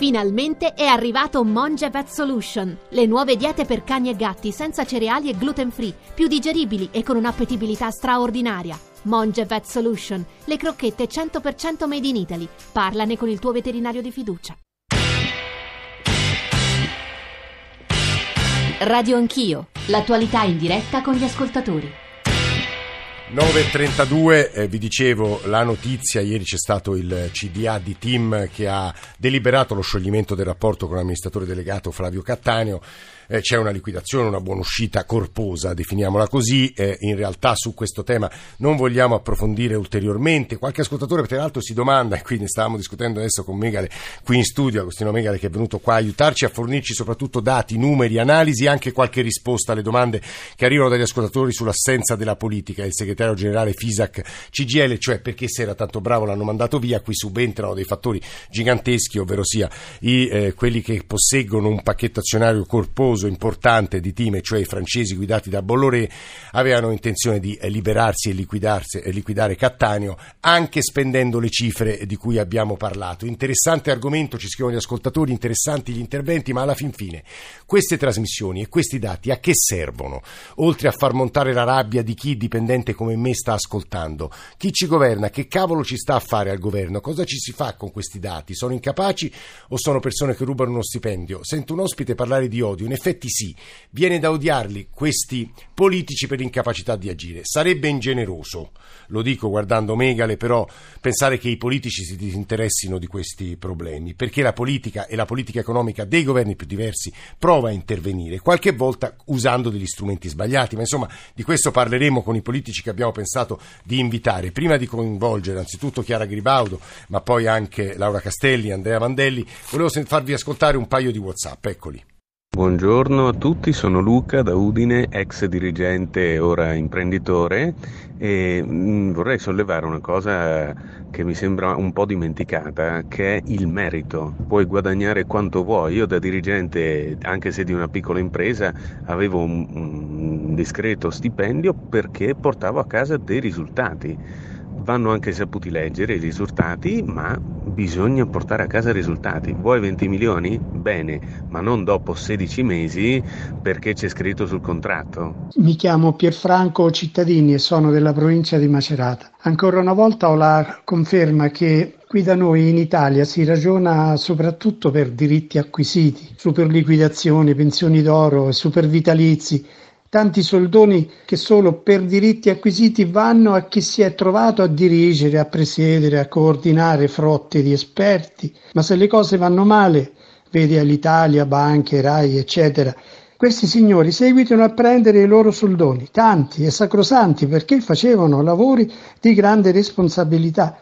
Finalmente è arrivato Monge Vet Solution, le nuove diete per cani e gatti senza cereali e gluten free, più digeribili e con un'appetibilità straordinaria. Monge Vet Solution, le crocchette 100% made in Italy. Parlane con il tuo veterinario di fiducia. Radio Anch'io, l'attualità in diretta con gli ascoltatori. 9.32, eh, vi dicevo la notizia, ieri c'è stato il CDA di Tim che ha deliberato lo scioglimento del rapporto con l'amministratore delegato Flavio Cattaneo eh, c'è una liquidazione, una buona uscita corposa, definiamola così. Eh, in realtà su questo tema non vogliamo approfondire ulteriormente. Qualche ascoltatore peraltro si domanda, e quindi stavamo discutendo adesso con Megale qui in studio, Agostino Megale che è venuto qua a aiutarci a fornirci soprattutto dati, numeri, analisi anche qualche risposta alle domande che arrivano dagli ascoltatori sull'assenza della politica. Il segretario generale Fisac CGL, cioè perché se era tanto bravo l'hanno mandato via, qui subentrano dei fattori giganteschi, ovvero sia i, eh, quelli che posseggono un pacchetto azionario corposo numeroso importante di team, cioè i francesi guidati da Bolloré, avevano intenzione di liberarsi e, e liquidare Cattaneo, anche spendendo le cifre di cui abbiamo parlato. Interessante argomento, ci scrivono gli ascoltatori, interessanti gli interventi, ma alla fin fine queste trasmissioni e questi dati a che servono? Oltre a far montare la rabbia di chi dipendente come me sta ascoltando, chi ci governa, che cavolo ci sta a fare al governo? Cosa ci si fa con questi dati? Sono incapaci o sono persone che rubano uno stipendio? Sento un ospite parlare di odio, in effetti effetti sì, viene da odiarli questi politici per l'incapacità di agire. Sarebbe ingeneroso, lo dico guardando Megale, però pensare che i politici si disinteressino di questi problemi, perché la politica e la politica economica dei governi più diversi prova a intervenire, qualche volta usando degli strumenti sbagliati, ma insomma di questo parleremo con i politici che abbiamo pensato di invitare. Prima di coinvolgere anzitutto Chiara Gribaudo, ma poi anche Laura Castelli, Andrea Vandelli, volevo farvi ascoltare un paio di WhatsApp, eccoli. Buongiorno a tutti, sono Luca da Udine, ex dirigente e ora imprenditore e mm, vorrei sollevare una cosa che mi sembra un po' dimenticata, che è il merito. Puoi guadagnare quanto vuoi. Io da dirigente, anche se di una piccola impresa, avevo un, un discreto stipendio perché portavo a casa dei risultati vanno anche saputi leggere i risultati, ma bisogna portare a casa i risultati. Vuoi 20 milioni? Bene, ma non dopo 16 mesi perché c'è scritto sul contratto. Mi chiamo Pierfranco Cittadini e sono della provincia di Macerata. Ancora una volta ho la conferma che Qui da noi in Italia si ragiona soprattutto per diritti acquisiti, super liquidazioni, pensioni d'oro e super vitalizi tanti soldoni che solo per diritti acquisiti vanno a chi si è trovato a dirigere, a presiedere, a coordinare frotte di esperti, ma se le cose vanno male, vedi all'Italia, banche, RAI, eccetera, questi signori seguitano a prendere i loro soldoni, tanti e sacrosanti perché facevano lavori di grande responsabilità,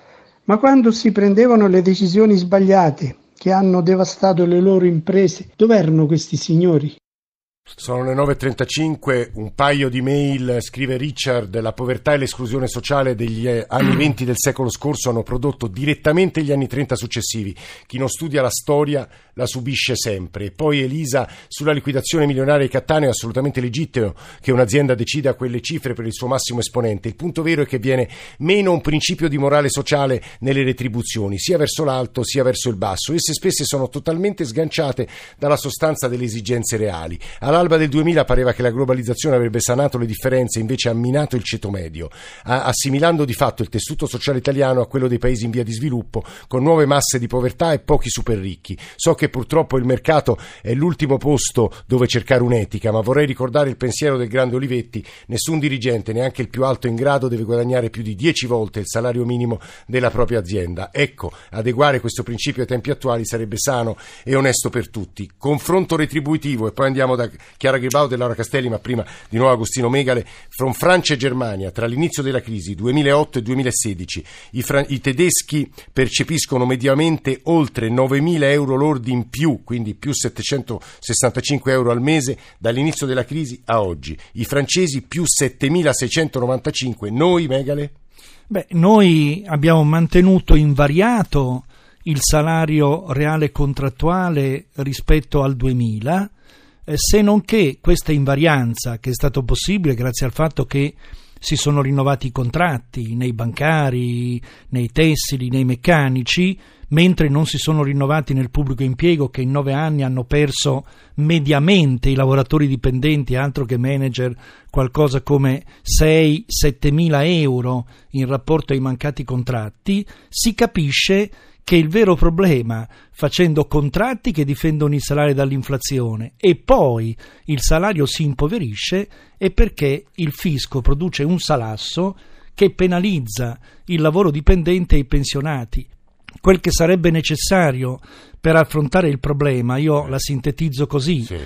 ma quando si prendevano le decisioni sbagliate che hanno devastato le loro imprese, dove erano questi signori? Sono le 9.35, un paio di mail, scrive Richard, la povertà e l'esclusione sociale degli eh, anni 20 del secolo scorso hanno prodotto direttamente gli anni 30 successivi. Chi non studia la storia la subisce sempre. E poi Elisa, sulla liquidazione milionaria di Cattaneo è assolutamente legittimo che un'azienda decida quelle cifre per il suo massimo esponente. Il punto vero è che viene meno un principio di morale sociale nelle retribuzioni, sia verso l'alto sia verso il basso. Esse spesso sono totalmente sganciate dalla sostanza delle esigenze reali. Alla All'alba del 2000 pareva che la globalizzazione avrebbe sanato le differenze, invece ha minato il ceto medio, assimilando di fatto il tessuto sociale italiano a quello dei paesi in via di sviluppo, con nuove masse di povertà e pochi super ricchi. So che purtroppo il mercato è l'ultimo posto dove cercare un'etica, ma vorrei ricordare il pensiero del grande Olivetti, nessun dirigente, neanche il più alto in grado, deve guadagnare più di 10 volte il salario minimo della propria azienda. Ecco, adeguare questo principio ai tempi attuali sarebbe sano e onesto per tutti. Confronto retributivo e poi andiamo da Chiara Gribaudo e Laura Castelli, ma prima di nuovo Agostino Megale, from Francia e Germania, tra l'inizio della crisi 2008 e 2016, i, fran- i tedeschi percepiscono mediamente oltre 9.000 euro lordi in più, quindi più 765 euro al mese dall'inizio della crisi a oggi. I francesi più 7.695, noi Megale? Beh, noi abbiamo mantenuto invariato il salario reale contrattuale rispetto al 2000 eh, se non che questa invarianza che è stato possibile grazie al fatto che si sono rinnovati i contratti nei bancari, nei tessili, nei meccanici, mentre non si sono rinnovati nel pubblico impiego che in nove anni hanno perso mediamente i lavoratori dipendenti, altro che manager, qualcosa come 6-7 mila euro in rapporto ai mancati contratti, si capisce che il vero problema, facendo contratti che difendono il salario dall'inflazione e poi il salario si impoverisce, è perché il fisco produce un salasso che penalizza il lavoro dipendente e i pensionati. Quel che sarebbe necessario per affrontare il problema, io la sintetizzo così. Sì.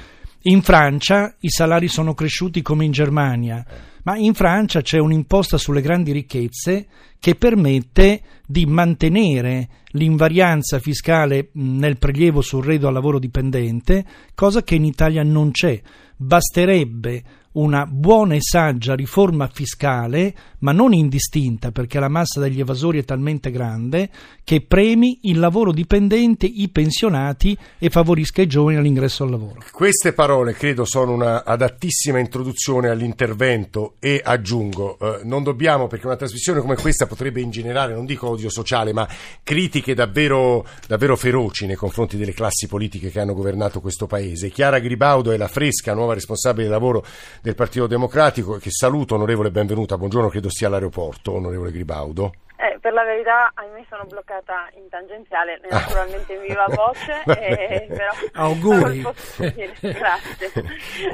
In Francia i salari sono cresciuti come in Germania ma in Francia c'è un'imposta sulle grandi ricchezze che permette di mantenere l'invarianza fiscale nel prelievo sul reddito al lavoro dipendente, cosa che in Italia non c'è. Basterebbe una buona e saggia riforma fiscale, ma non indistinta perché la massa degli evasori è talmente grande, che premi il lavoro dipendente, i pensionati e favorisca i giovani all'ingresso al lavoro. Queste parole credo sono una adattissima introduzione all'intervento e aggiungo, eh, non dobbiamo perché una trasmissione come questa potrebbe ingenerare, non dico odio sociale, ma critiche davvero, davvero feroci nei confronti delle classi politiche che hanno governato questo paese. Chiara Gribaudo è la fresca nuova responsabile del lavoro del Partito Democratico, che saluto, onorevole benvenuta, buongiorno, credo sia all'aeroporto, onorevole Gribaudo. Eh, per la verità, ahimè, sono bloccata in tangenziale, ah. naturalmente in viva voce, eh, però auguri. Grazie.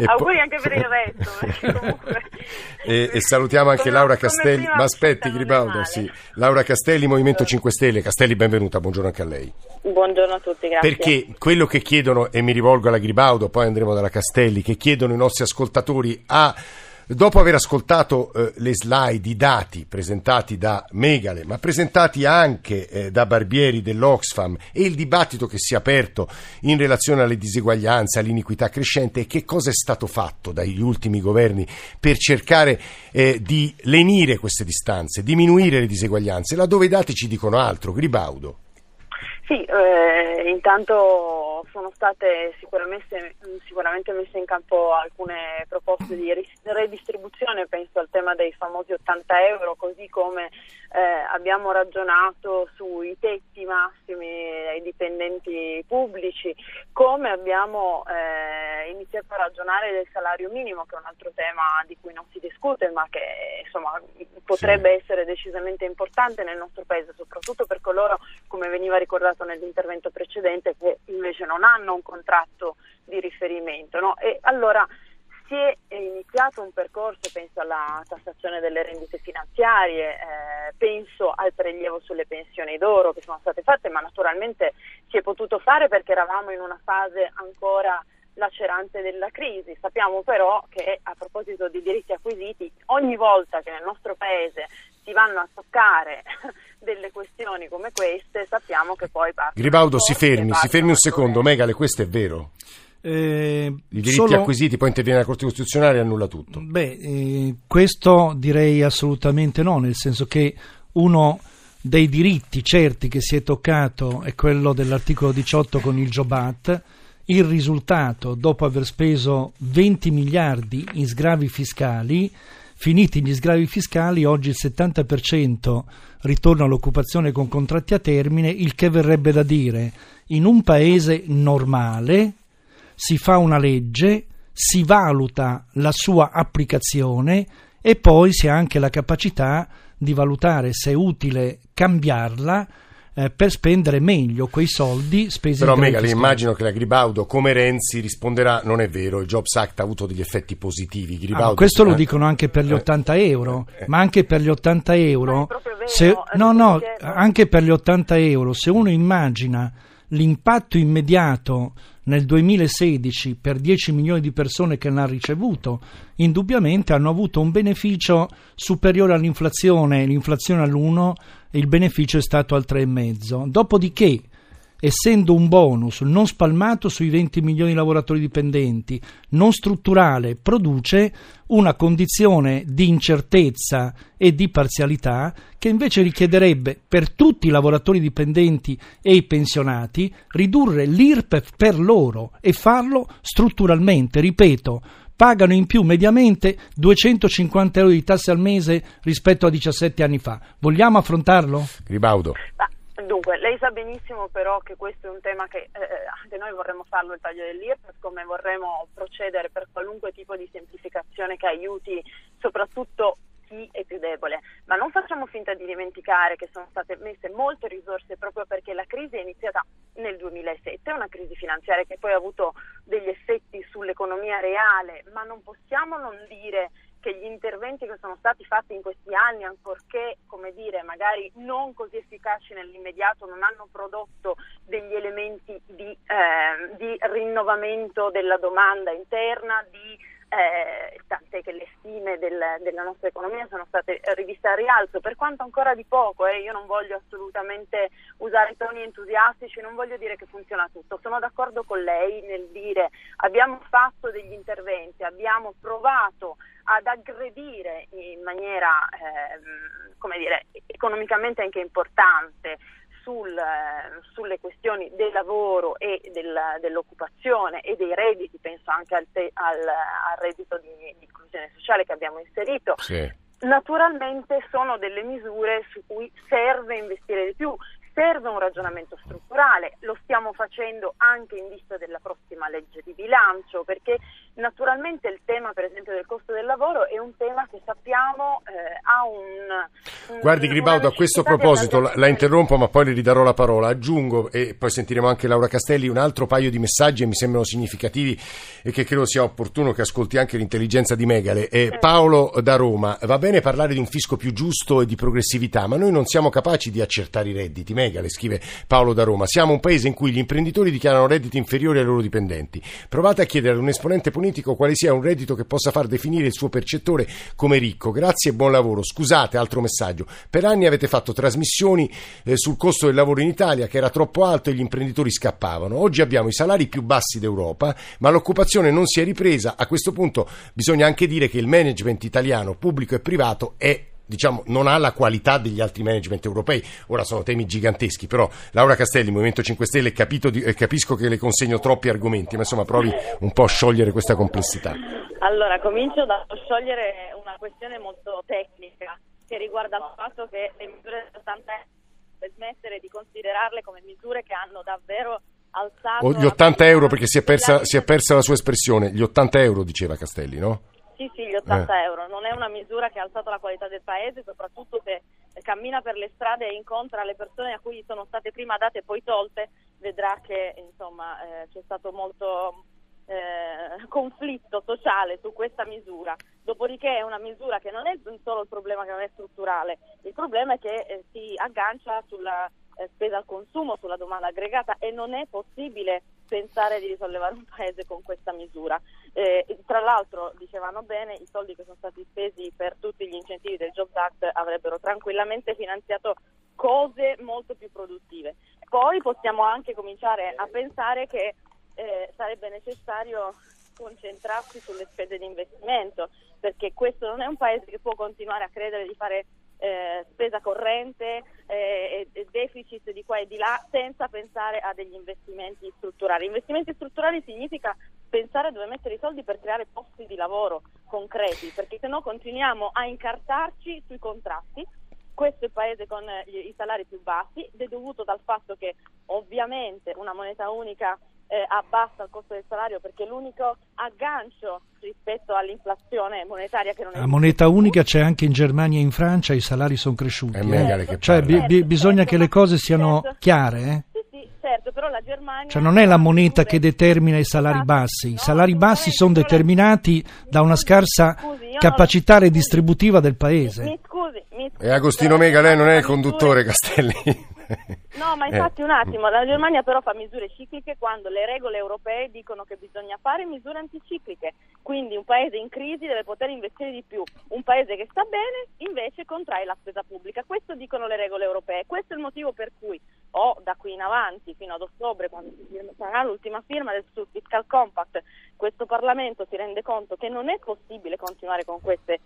auguri po- anche per il resto. Comunque... e, e, salutiamo anche come, Laura Castelli. Ma aspetti, Gribaudo, sì. Laura Castelli, Movimento 5 Stelle. Castelli, benvenuta, buongiorno anche a lei. Buongiorno a tutti, grazie. Perché quello che chiedono, e mi rivolgo alla Gribaudo, poi andremo dalla Castelli, che chiedono i nostri ascoltatori a Dopo aver ascoltato eh, le slide, i dati presentati da Megale, ma presentati anche eh, da Barbieri dell'Oxfam e il dibattito che si è aperto in relazione alle diseguaglianze, all'iniquità crescente e che cosa è stato fatto dagli ultimi governi per cercare eh, di lenire queste distanze, diminuire le diseguaglianze, laddove i dati ci dicono altro. Gribaudo. Sì, eh, intanto sono state sicuramente, sicuramente, messe in campo alcune proposte di redistribuzione, penso al tema dei famosi 80 euro, così come eh, abbiamo ragionato sui tetti massimi ai dipendenti pubblici, come abbiamo eh, iniziato a ragionare del salario minimo, che è un altro tema di cui non si discute, ma che insomma, potrebbe sì. essere decisamente importante nel nostro Paese, soprattutto per coloro, come veniva ricordato nell'intervento precedente, che invece non hanno un contratto di riferimento. No? E allora si è iniziato un percorso, penso alla tassazione delle rendite finanziarie, eh, penso al prelievo sulle pensioni d'oro che sono state fatte, ma naturalmente si è potuto fare perché eravamo in una fase ancora lacerante della crisi. Sappiamo però che a proposito di diritti acquisiti, ogni volta che nel nostro paese si vanno a toccare delle questioni come queste, sappiamo che poi Gribaudo si fermi, si fermi un secondo, Megale, questo è vero. Eh, I diritti solo... acquisiti, poi interviene la Corte Costituzionale e annulla tutto. Beh, eh, questo direi assolutamente no, nel senso che uno dei diritti certi che si è toccato è quello dell'articolo 18 con il Jobat. Il risultato, dopo aver speso 20 miliardi in sgravi fiscali, finiti gli sgravi fiscali, oggi il 70% ritorna all'occupazione con contratti a termine, il che verrebbe da dire in un paese normale si fa una legge, si valuta la sua applicazione e poi si ha anche la capacità di valutare se è utile cambiarla eh, per spendere meglio quei soldi spesi Però Megali, immagino che la Gribaudo come Renzi risponderà non è vero, il Jobs Act ha avuto degli effetti positivi. Ah, questo lo dicono anche per gli 80 eh, euro, eh, ma anche per gli 80 euro, se, no, no, anche per gli 80 euro, se uno immagina l'impatto immediato nel 2016 per 10 milioni di persone che l'hanno ricevuto, indubbiamente hanno avuto un beneficio superiore all'inflazione, l'inflazione all'1 e il beneficio è stato al 3,5. Dopodiché essendo un bonus non spalmato sui 20 milioni di lavoratori dipendenti, non strutturale, produce una condizione di incertezza e di parzialità che invece richiederebbe per tutti i lavoratori dipendenti e i pensionati ridurre l'IRPEF per loro e farlo strutturalmente, ripeto, pagano in più mediamente 250 euro di tasse al mese rispetto a 17 anni fa. Vogliamo affrontarlo? Ribaudo. Dunque, lei sa benissimo però che questo è un tema che eh, anche noi vorremmo farlo il taglio dell'IRPEF, come vorremmo procedere per qualunque tipo di semplificazione che aiuti soprattutto chi è più debole, ma non facciamo finta di dimenticare che sono state messe molte risorse proprio perché la crisi è iniziata nel 2007, una crisi finanziaria che poi ha avuto degli effetti sull'economia reale, ma non possiamo non dire che gli interventi che sono stati fatti in questi anni, ancorché come dire, magari non così efficaci nell'immediato, non hanno prodotto degli elementi di, eh, di rinnovamento della domanda interna, di eh, tant'è che le stime del, della nostra economia sono state riviste a rialzo, per quanto ancora di poco, eh, io non voglio assolutamente usare toni entusiastici, non voglio dire che funziona tutto, sono d'accordo con lei nel dire abbiamo fatto degli interventi, abbiamo provato ad aggredire in maniera eh, come dire, economicamente anche importante sul, sulle questioni del lavoro e del, dell'occupazione e dei redditi, penso anche al, te, al, al reddito di, di, inclusione sociale che abbiamo inserito. Sì. Naturalmente sono delle misure su cui serve investire di più, serve un ragionamento strutturale, lo stiamo facendo anche in vista della prossima legge di bilancio, perché naturalmente il tema per esempio del costo del lavoro è un tema che sappiamo eh, ha un... un Guardi Gribaudo, a questo proposito la, la, interrompo ma poi le ridarò la parola, aggiungo e poi sentiremo anche Laura Castelli un altro paio di messaggi e mi sembrano significativi e che credo sia opportuno che ascolti anche l'intelligenza di Megale. Eh, Paolo da Roma, va bene parlare di un fisco più giusto e di progressività, ma noi non siamo capaci di accertare i redditi. Megale Megale, scrive Paolo da Roma. Siamo un paese in cui gli imprenditori dichiarano redditi inferiori ai loro dipendenti. Provate a chiedere ad un esponente politico quale sia un reddito che possa far definire il suo percettore come ricco. Grazie e buon lavoro. Scusate, altro messaggio. Per anni avete fatto trasmissioni eh, sul costo del lavoro in Italia che era troppo alto e gli imprenditori scappavano. Oggi abbiamo i salari più bassi d'Europa, ma l'occupazione non si è ripresa. A questo punto bisogna anche dire che il management italiano, pubblico e privato, è diciamo, non ha la qualità degli altri management europei. Ora sono temi giganteschi, però Laura Castelli, Movimento 5 Stelle, di, eh, capisco che le consegno troppi argomenti, ma insomma provi un po' a sciogliere questa complessità. Allora, comincio da sciogliere una questione molto tecnica che riguarda il fatto che le misure del 80 per smettere di considerarle come misure che hanno davvero alzato... gli 80 euro, perché si è, persa, si è persa la sua espressione, gli 80 euro diceva Castelli, no? Sì, sì, gli 80 eh. euro. Non è una misura che ha alzato la qualità del paese, soprattutto se cammina per le strade e incontra le persone a cui sono state prima date e poi tolte, vedrà che insomma, eh, c'è stato molto eh, conflitto sociale su questa misura. Dopodiché è una misura che non è solo il problema che non è strutturale, il problema è che eh, si aggancia sulla eh, spesa al consumo, sulla domanda aggregata e non è possibile pensare di risollevare un paese con questa misura. Eh, tra l'altro, dicevano bene, i soldi che sono stati spesi per tutti gli incentivi del Jobs Act avrebbero tranquillamente finanziato cose molto più produttive. Poi possiamo anche cominciare a pensare che eh, sarebbe necessario concentrarsi sulle spese di investimento, perché questo non è un paese che può continuare a credere di fare eh, spesa corrente eh, e deficit di qua e di là senza pensare a degli investimenti strutturali. Investimenti strutturali significa pensare dove mettere i soldi per creare posti di lavoro concreti, perché se no continuiamo a incartarci sui contratti. Questo è il paese con i salari più bassi ed è dovuto dal fatto che ovviamente una moneta unica eh, abbassa il costo del salario perché è l'unico aggancio rispetto all'inflazione monetaria che non è la moneta unica c'è anche in Germania e in Francia i salari sono cresciuti eh. cioè bi- bi- bisogna che le cose siano certo. chiare eh? sì, sì, certo, però la Germania cioè non è la moneta che determina i salari esatto. bassi i salari bassi sono determinati da una scarsa capacità redistributiva del paese mi scusi, mi scusi e Agostino Mega lei non è il conduttore Castelli No, ma infatti eh. un attimo, la Germania però fa misure cicliche quando le regole europee dicono che bisogna fare misure anticicliche, quindi un paese in crisi deve poter investire di più, un paese che sta bene invece contrae la spesa pubblica, questo dicono le regole europee, questo è il motivo per cui o da qui in avanti fino ad ottobre quando sarà l'ultima firma del Fiscal Compact questo Parlamento si rende conto che non è possibile continuare con queste eh,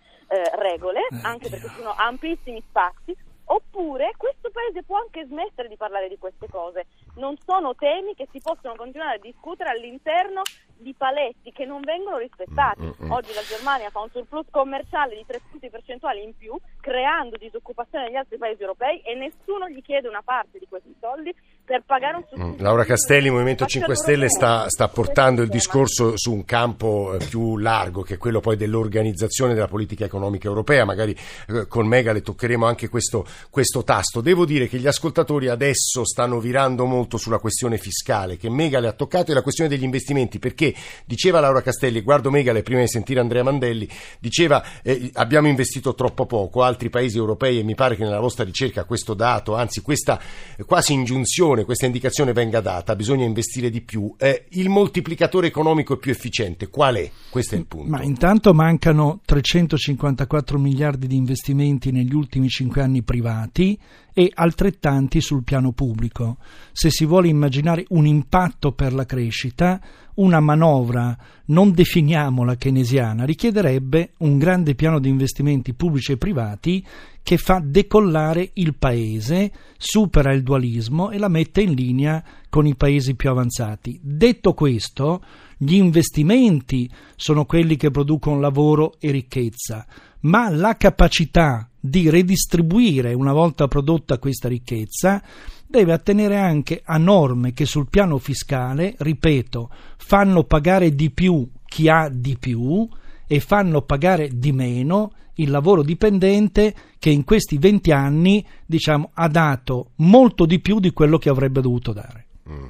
regole, eh, anche perché ci sono ampissimi spazi Oppure questo paese può anche smettere di parlare di queste cose. Non sono temi che si possono continuare a discutere all'interno di paletti che non vengono rispettati. Mm-hmm. Oggi la Germania fa un surplus commerciale di 3 punti percentuali in più, creando disoccupazione negli altri paesi europei e nessuno gli chiede una parte di questi soldi per pagare un. Mm. Laura Castelli, Movimento 5 Stelle, sta, sta portando il discorso su un campo eh, più largo, che è quello poi dell'organizzazione della politica economica europea. Magari eh, con Megale toccheremo anche questo, questo tasto. Devo dire che gli ascoltatori adesso stanno virando molto sulla questione fiscale, che Megale ha toccato, e la questione degli investimenti, perché diceva Laura Castelli, guardo Megale prima di sentire Andrea Mandelli, diceva eh, abbiamo investito troppo poco, altri paesi europei, e mi pare che nella vostra ricerca questo dato, anzi questa quasi ingiunzione, indicazione, questa indicazione venga data, bisogna investire di più, eh, il moltiplicatore economico è più efficiente, qual è? Questo è il punto. Ma intanto mancano 354 miliardi di investimenti negli ultimi cinque anni privati e altrettanti sul piano pubblico. Se si vuole immaginare un impatto per la crescita, una manovra, non definiamola keynesiana, richiederebbe un grande piano di investimenti pubblici e privati che fa decollare il paese, supera il dualismo e la mette in linea con i paesi più avanzati. Detto questo, gli investimenti sono quelli che producono lavoro e ricchezza, ma la capacità di redistribuire una volta prodotta questa ricchezza deve attenere anche a norme che sul piano fiscale, ripeto, fanno pagare di più chi ha di più e fanno pagare di meno il lavoro dipendente che in questi 20 anni diciamo, ha dato molto di più di quello che avrebbe dovuto dare. Mm.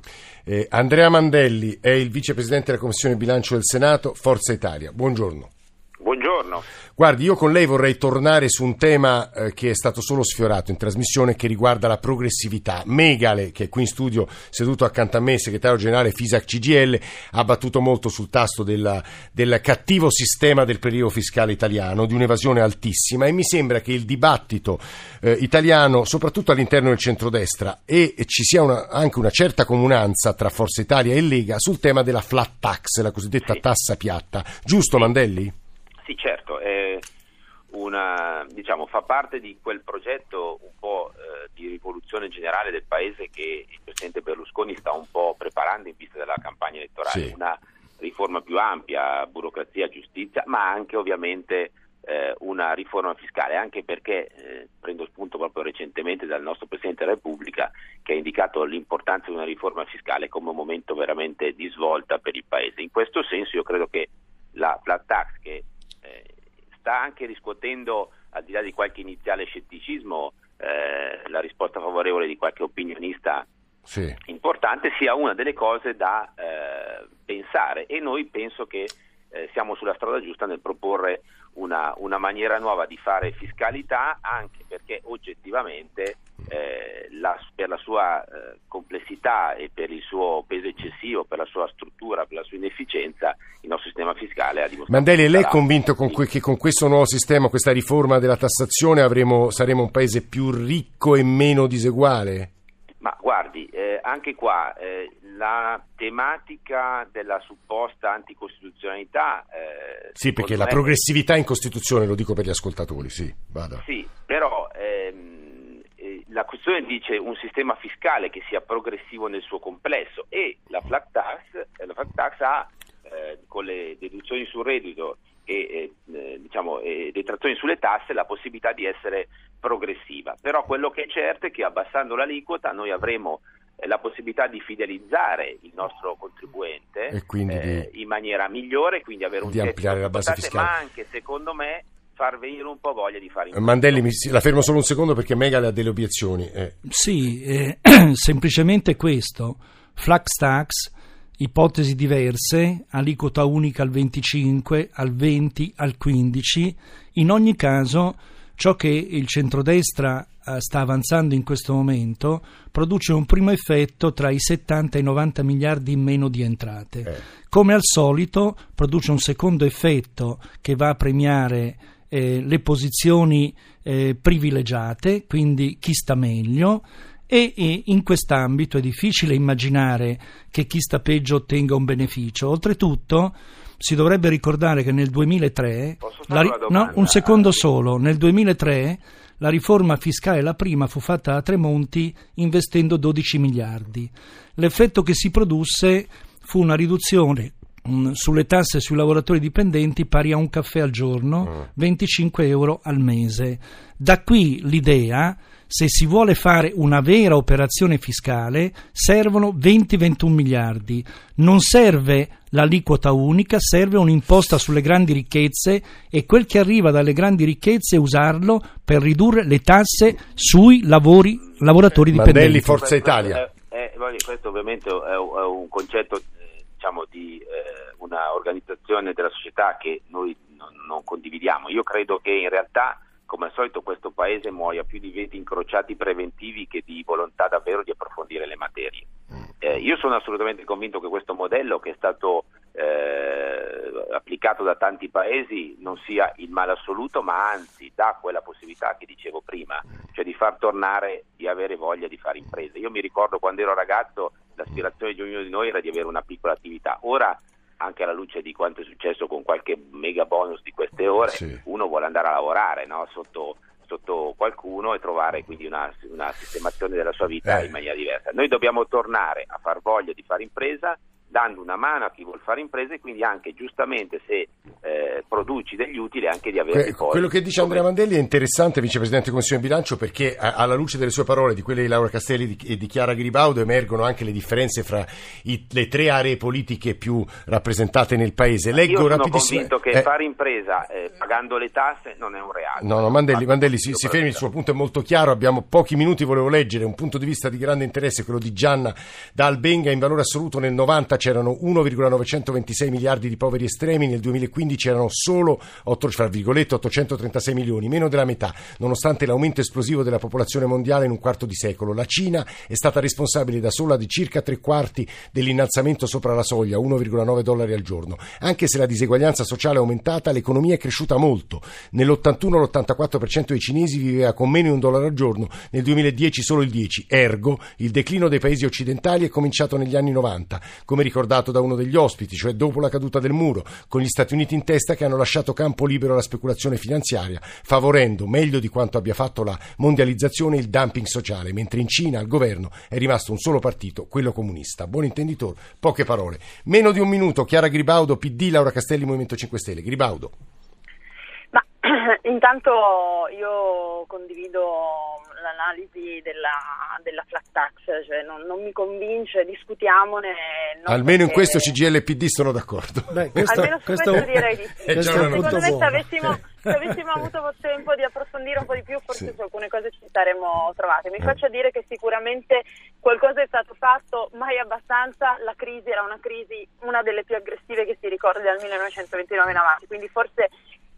Eh, Andrea Mandelli è il vicepresidente della Commissione Bilancio del Senato, Forza Italia. Buongiorno. Buongiorno. Guardi, io con lei vorrei tornare su un tema eh, che è stato solo sfiorato in trasmissione che riguarda la progressività. Megale, che è qui in studio seduto accanto a me, segretario generale FISAC CGL, ha battuto molto sul tasto della, del cattivo sistema del periodo fiscale italiano, di un'evasione altissima e mi sembra che il dibattito eh, italiano, soprattutto all'interno del centrodestra, e, ci sia una, anche una certa comunanza tra Forza Italia e Lega sul tema della flat tax, la cosiddetta tassa piatta. Giusto, Mandelli? Sì, certo, una, diciamo, fa parte di quel progetto un po' eh, di rivoluzione generale del paese che il Presidente Berlusconi sta un po' preparando in vista della campagna elettorale, sì. una riforma più ampia, burocrazia, giustizia, ma anche ovviamente eh, una riforma fiscale, anche perché eh, prendo spunto proprio recentemente dal nostro Presidente della Repubblica che ha indicato l'importanza di una riforma fiscale come un momento veramente di svolta per il Paese. In questo senso io credo che la flat tax che sta anche riscuotendo, al di là di qualche iniziale scetticismo, eh, la risposta favorevole di qualche opinionista sì. importante, sia una delle cose da eh, pensare e noi penso che eh, siamo sulla strada giusta nel proporre una, una, maniera nuova di fare fiscalità anche perché oggettivamente eh, la, per la sua eh, complessità e per il suo peso eccessivo, per la sua struttura, per la sua inefficienza, il nostro sistema fiscale ha dimostrato. Mandeli, lei è convinto con que- che con questo nuovo sistema, questa riforma della tassazione, avremo, saremo un paese più ricco e meno diseguale? Ma guardi, eh, anche qua eh, la tematica della supposta anticostituzionalità. Eh, sì, perché la progressività in Costituzione, lo dico per gli ascoltatori, sì, vada. Sì, però la questione dice un sistema fiscale che sia progressivo nel suo complesso e la flat tax, eh, la flat tax ha eh, con le deduzioni sul reddito e eh, diciamo, e detrazioni sulle tasse la possibilità di essere progressiva. Però quello che è certo è che abbassando l'aliquota noi avremo eh, la possibilità di fidelizzare il nostro contribuente eh, di, in maniera migliore, quindi avere un di ampliare la base fiscale. ma anche secondo me far venire un po' voglia di fare Mandelli, mi, la fermo solo un secondo perché Megale ha delle obiezioni. Eh. Sì, eh, semplicemente questo. Flux tax ipotesi diverse, aliquota unica al 25, al 20, al 15. In ogni caso, ciò che il centrodestra eh, sta avanzando in questo momento produce un primo effetto tra i 70 e i 90 miliardi in meno di entrate. Eh. Come al solito, produce un secondo effetto che va a premiare eh, le posizioni eh, privilegiate, quindi chi sta meglio e, e in quest'ambito è difficile immaginare che chi sta peggio ottenga un beneficio. Oltretutto si dovrebbe ricordare che nel 2003, la, no, un secondo solo, nel 2003 la riforma fiscale, la prima, fu fatta da Tremonti investendo 12 miliardi. L'effetto che si produsse fu una riduzione mh, sulle tasse sui lavoratori dipendenti pari a un caffè al giorno, 25 euro al mese. Da qui l'idea, se si vuole fare una vera operazione fiscale, servono 20-21 miliardi. Non serve l'aliquota unica, serve un'imposta sulle grandi ricchezze e quel che arriva dalle grandi ricchezze usarlo per ridurre le tasse sui lavori, lavoratori Mandelli, dipendenti. Forza Italia. Eh, eh, questo ovviamente è un, concetto eh, diciamo, di eh, una organizzazione della società che noi non, non condividiamo. Io credo che in realtà, come al solito, questo Paese muoia più di veti incrociati preventivi che di volontà davvero di approfondire le materie. Eh, io sono assolutamente convinto che questo modello che è stato eh, applicato da tanti paesi non sia il male assoluto, ma anzi dà quella possibilità che dicevo prima, cioè di far tornare, di avere voglia di fare imprese. Io mi ricordo quando ero ragazzo l'aspirazione di ognuno di noi era di avere una piccola attività. Ora anche alla luce di quanto è successo con qualche mega bonus di queste ore, Sì. uno vuole andare a lavorare no? sotto, sotto qualcuno e trovare quindi una, una sistemazione della sua vita Eh. in maniera diversa. Noi dobbiamo tornare a far voglia di fare impresa dando una mano a chi vuole fare impresa e quindi anche giustamente se eh, produci degli utili anche di avere Que- poi Quello che dice Andrea Mandelli è interessante, vicepresidente della Commissione Bilancio, perché a- alla luce delle sue parole, di quelle di Laura Castelli di- e di Chiara Gribaudo, emergono anche le differenze fra i- le tre aree politiche più rappresentate nel Paese. Io Leggo sono rapidissimo. convinto che eh, fare impresa eh, pagando le tasse non è un reato. No, no, Mandelli, Mandelli si, si fermi, il suo punto è molto chiaro, abbiamo pochi minuti, volevo leggere un punto di vista di grande interesse, quello di Gianna da Albenga, in valore assoluto nel 90 c'erano 1,926 miliardi di poveri estremi, nel 2015 erano solo 8, fra virgolette, 836 milioni, meno della metà, nonostante l'aumento esplosivo della popolazione mondiale in un quarto di secolo. La Cina è stata responsabile da sola di circa tre quarti dell'innalzamento sopra la soglia, 1,9 dollari al giorno. Anche se la diseguaglianza sociale è aumentata, l'economia è cresciuta molto. Nell'81 l'84% dei cinesi viveva con meno di un dollaro al giorno, nel 2010 solo il 10. Ergo, il declino dei paesi occidentali è cominciato negli anni 90, come ricordato da uno degli ospiti, cioè dopo la caduta del muro, con gli Stati Uniti in testa che hanno lasciato campo libero alla speculazione finanziaria, favorendo meglio di quanto abbia fatto la mondializzazione il dumping sociale, mentre in Cina al governo è rimasto un solo partito, quello comunista. Buon intenditor, poche parole. Meno di un minuto, Chiara Gribaudo, PD, Laura Castelli, Movimento 5 Stelle. Gribaudo. Intanto io condivido l'analisi della, della flat tax, cioè non, non mi convince, discutiamone. non Almeno in perché- questo CGL e PD sono d'accordo. Beh, questo, Almeno su questo- questo direi di sì. Secondo me se avessimo, se avessimo avuto tempo di approfondire un po' di più, forse Sì. su alcune cose ci saremmo trovati. Mi Eh. faccia dire che sicuramente qualcosa è stato fatto, mai abbastanza. La crisi era una crisi, una delle più aggressive che si ricorda dal 1929 in avanti, quindi forse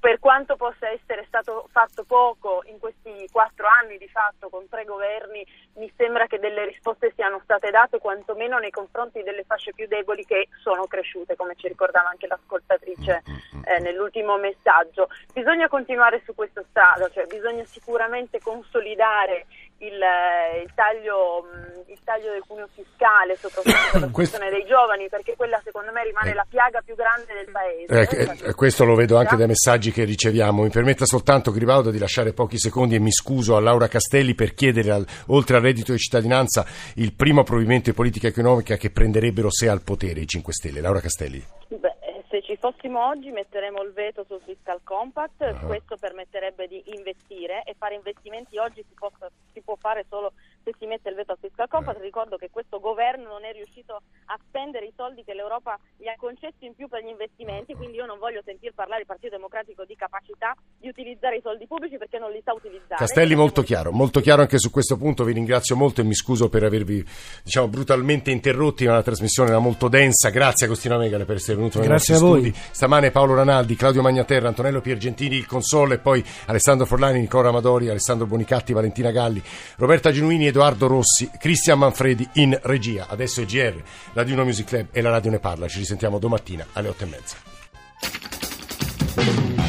per quanto possa essere stato fatto poco in questi quattro anni di fatto con tre governi, mi sembra che delle risposte siano state date quantomeno nei confronti delle fasce più deboli che sono cresciute, come ci ricordava anche l'ascoltatrice eh, nell'ultimo messaggio. Bisogna continuare su questa strada, cioè bisogna sicuramente consolidare il, eh, il taglio, mh, il taglio del cuneo fiscale, soprattutto per la Questo- questione dei giovani, perché quella secondo me rimane Eh. la piaga più grande del paese. Eh, eh, questo lo vedo anche dai messaggi che riceviamo. Mi permetta soltanto, Gribaudo, di lasciare pochi secondi e mi scuso a Laura Castelli per chiedere, al- oltre al reddito di cittadinanza, il primo provvedimento di politica economica che prenderebbero se al potere i 5 Stelle. Laura Castelli. Beh, eh, ci fossimo oggi metteremo il veto sul fiscal compact, Ah. questo permetterebbe di investire e fare investimenti oggi si, possa- si può fare solo se si mette il veto al fiscal compact. Ricordo che questo governo non è riuscito a spendere i soldi che l'Europa gli ha concesso in più per gli investimenti, quindi sentir parlare il Partito Democratico di capacità di utilizzare i soldi pubblici perché non li sa utilizzare. Castelli molto chiaro, molto chiaro anche su questo punto, vi ringrazio molto e mi scuso per avervi diciamo, brutalmente interrotti, ma la trasmissione era molto densa, grazie Agostino Megale per essere venuto nei grazie nostri studi. Stamane Paolo Ranaldi, Claudio Magnaterra, Antonello Piergentini, il Console e poi Alessandro Forlani, Nicola Amadori, Alessandro Bonicatti, Valentina Galli, Roberta Genuini, Edoardo Rossi, Cristian Manfredi in regia. Adesso è GR, Radio 1 Music Club e la Radio Ne Parla. Ci risentiamo domattina alle 8.30. Thank you.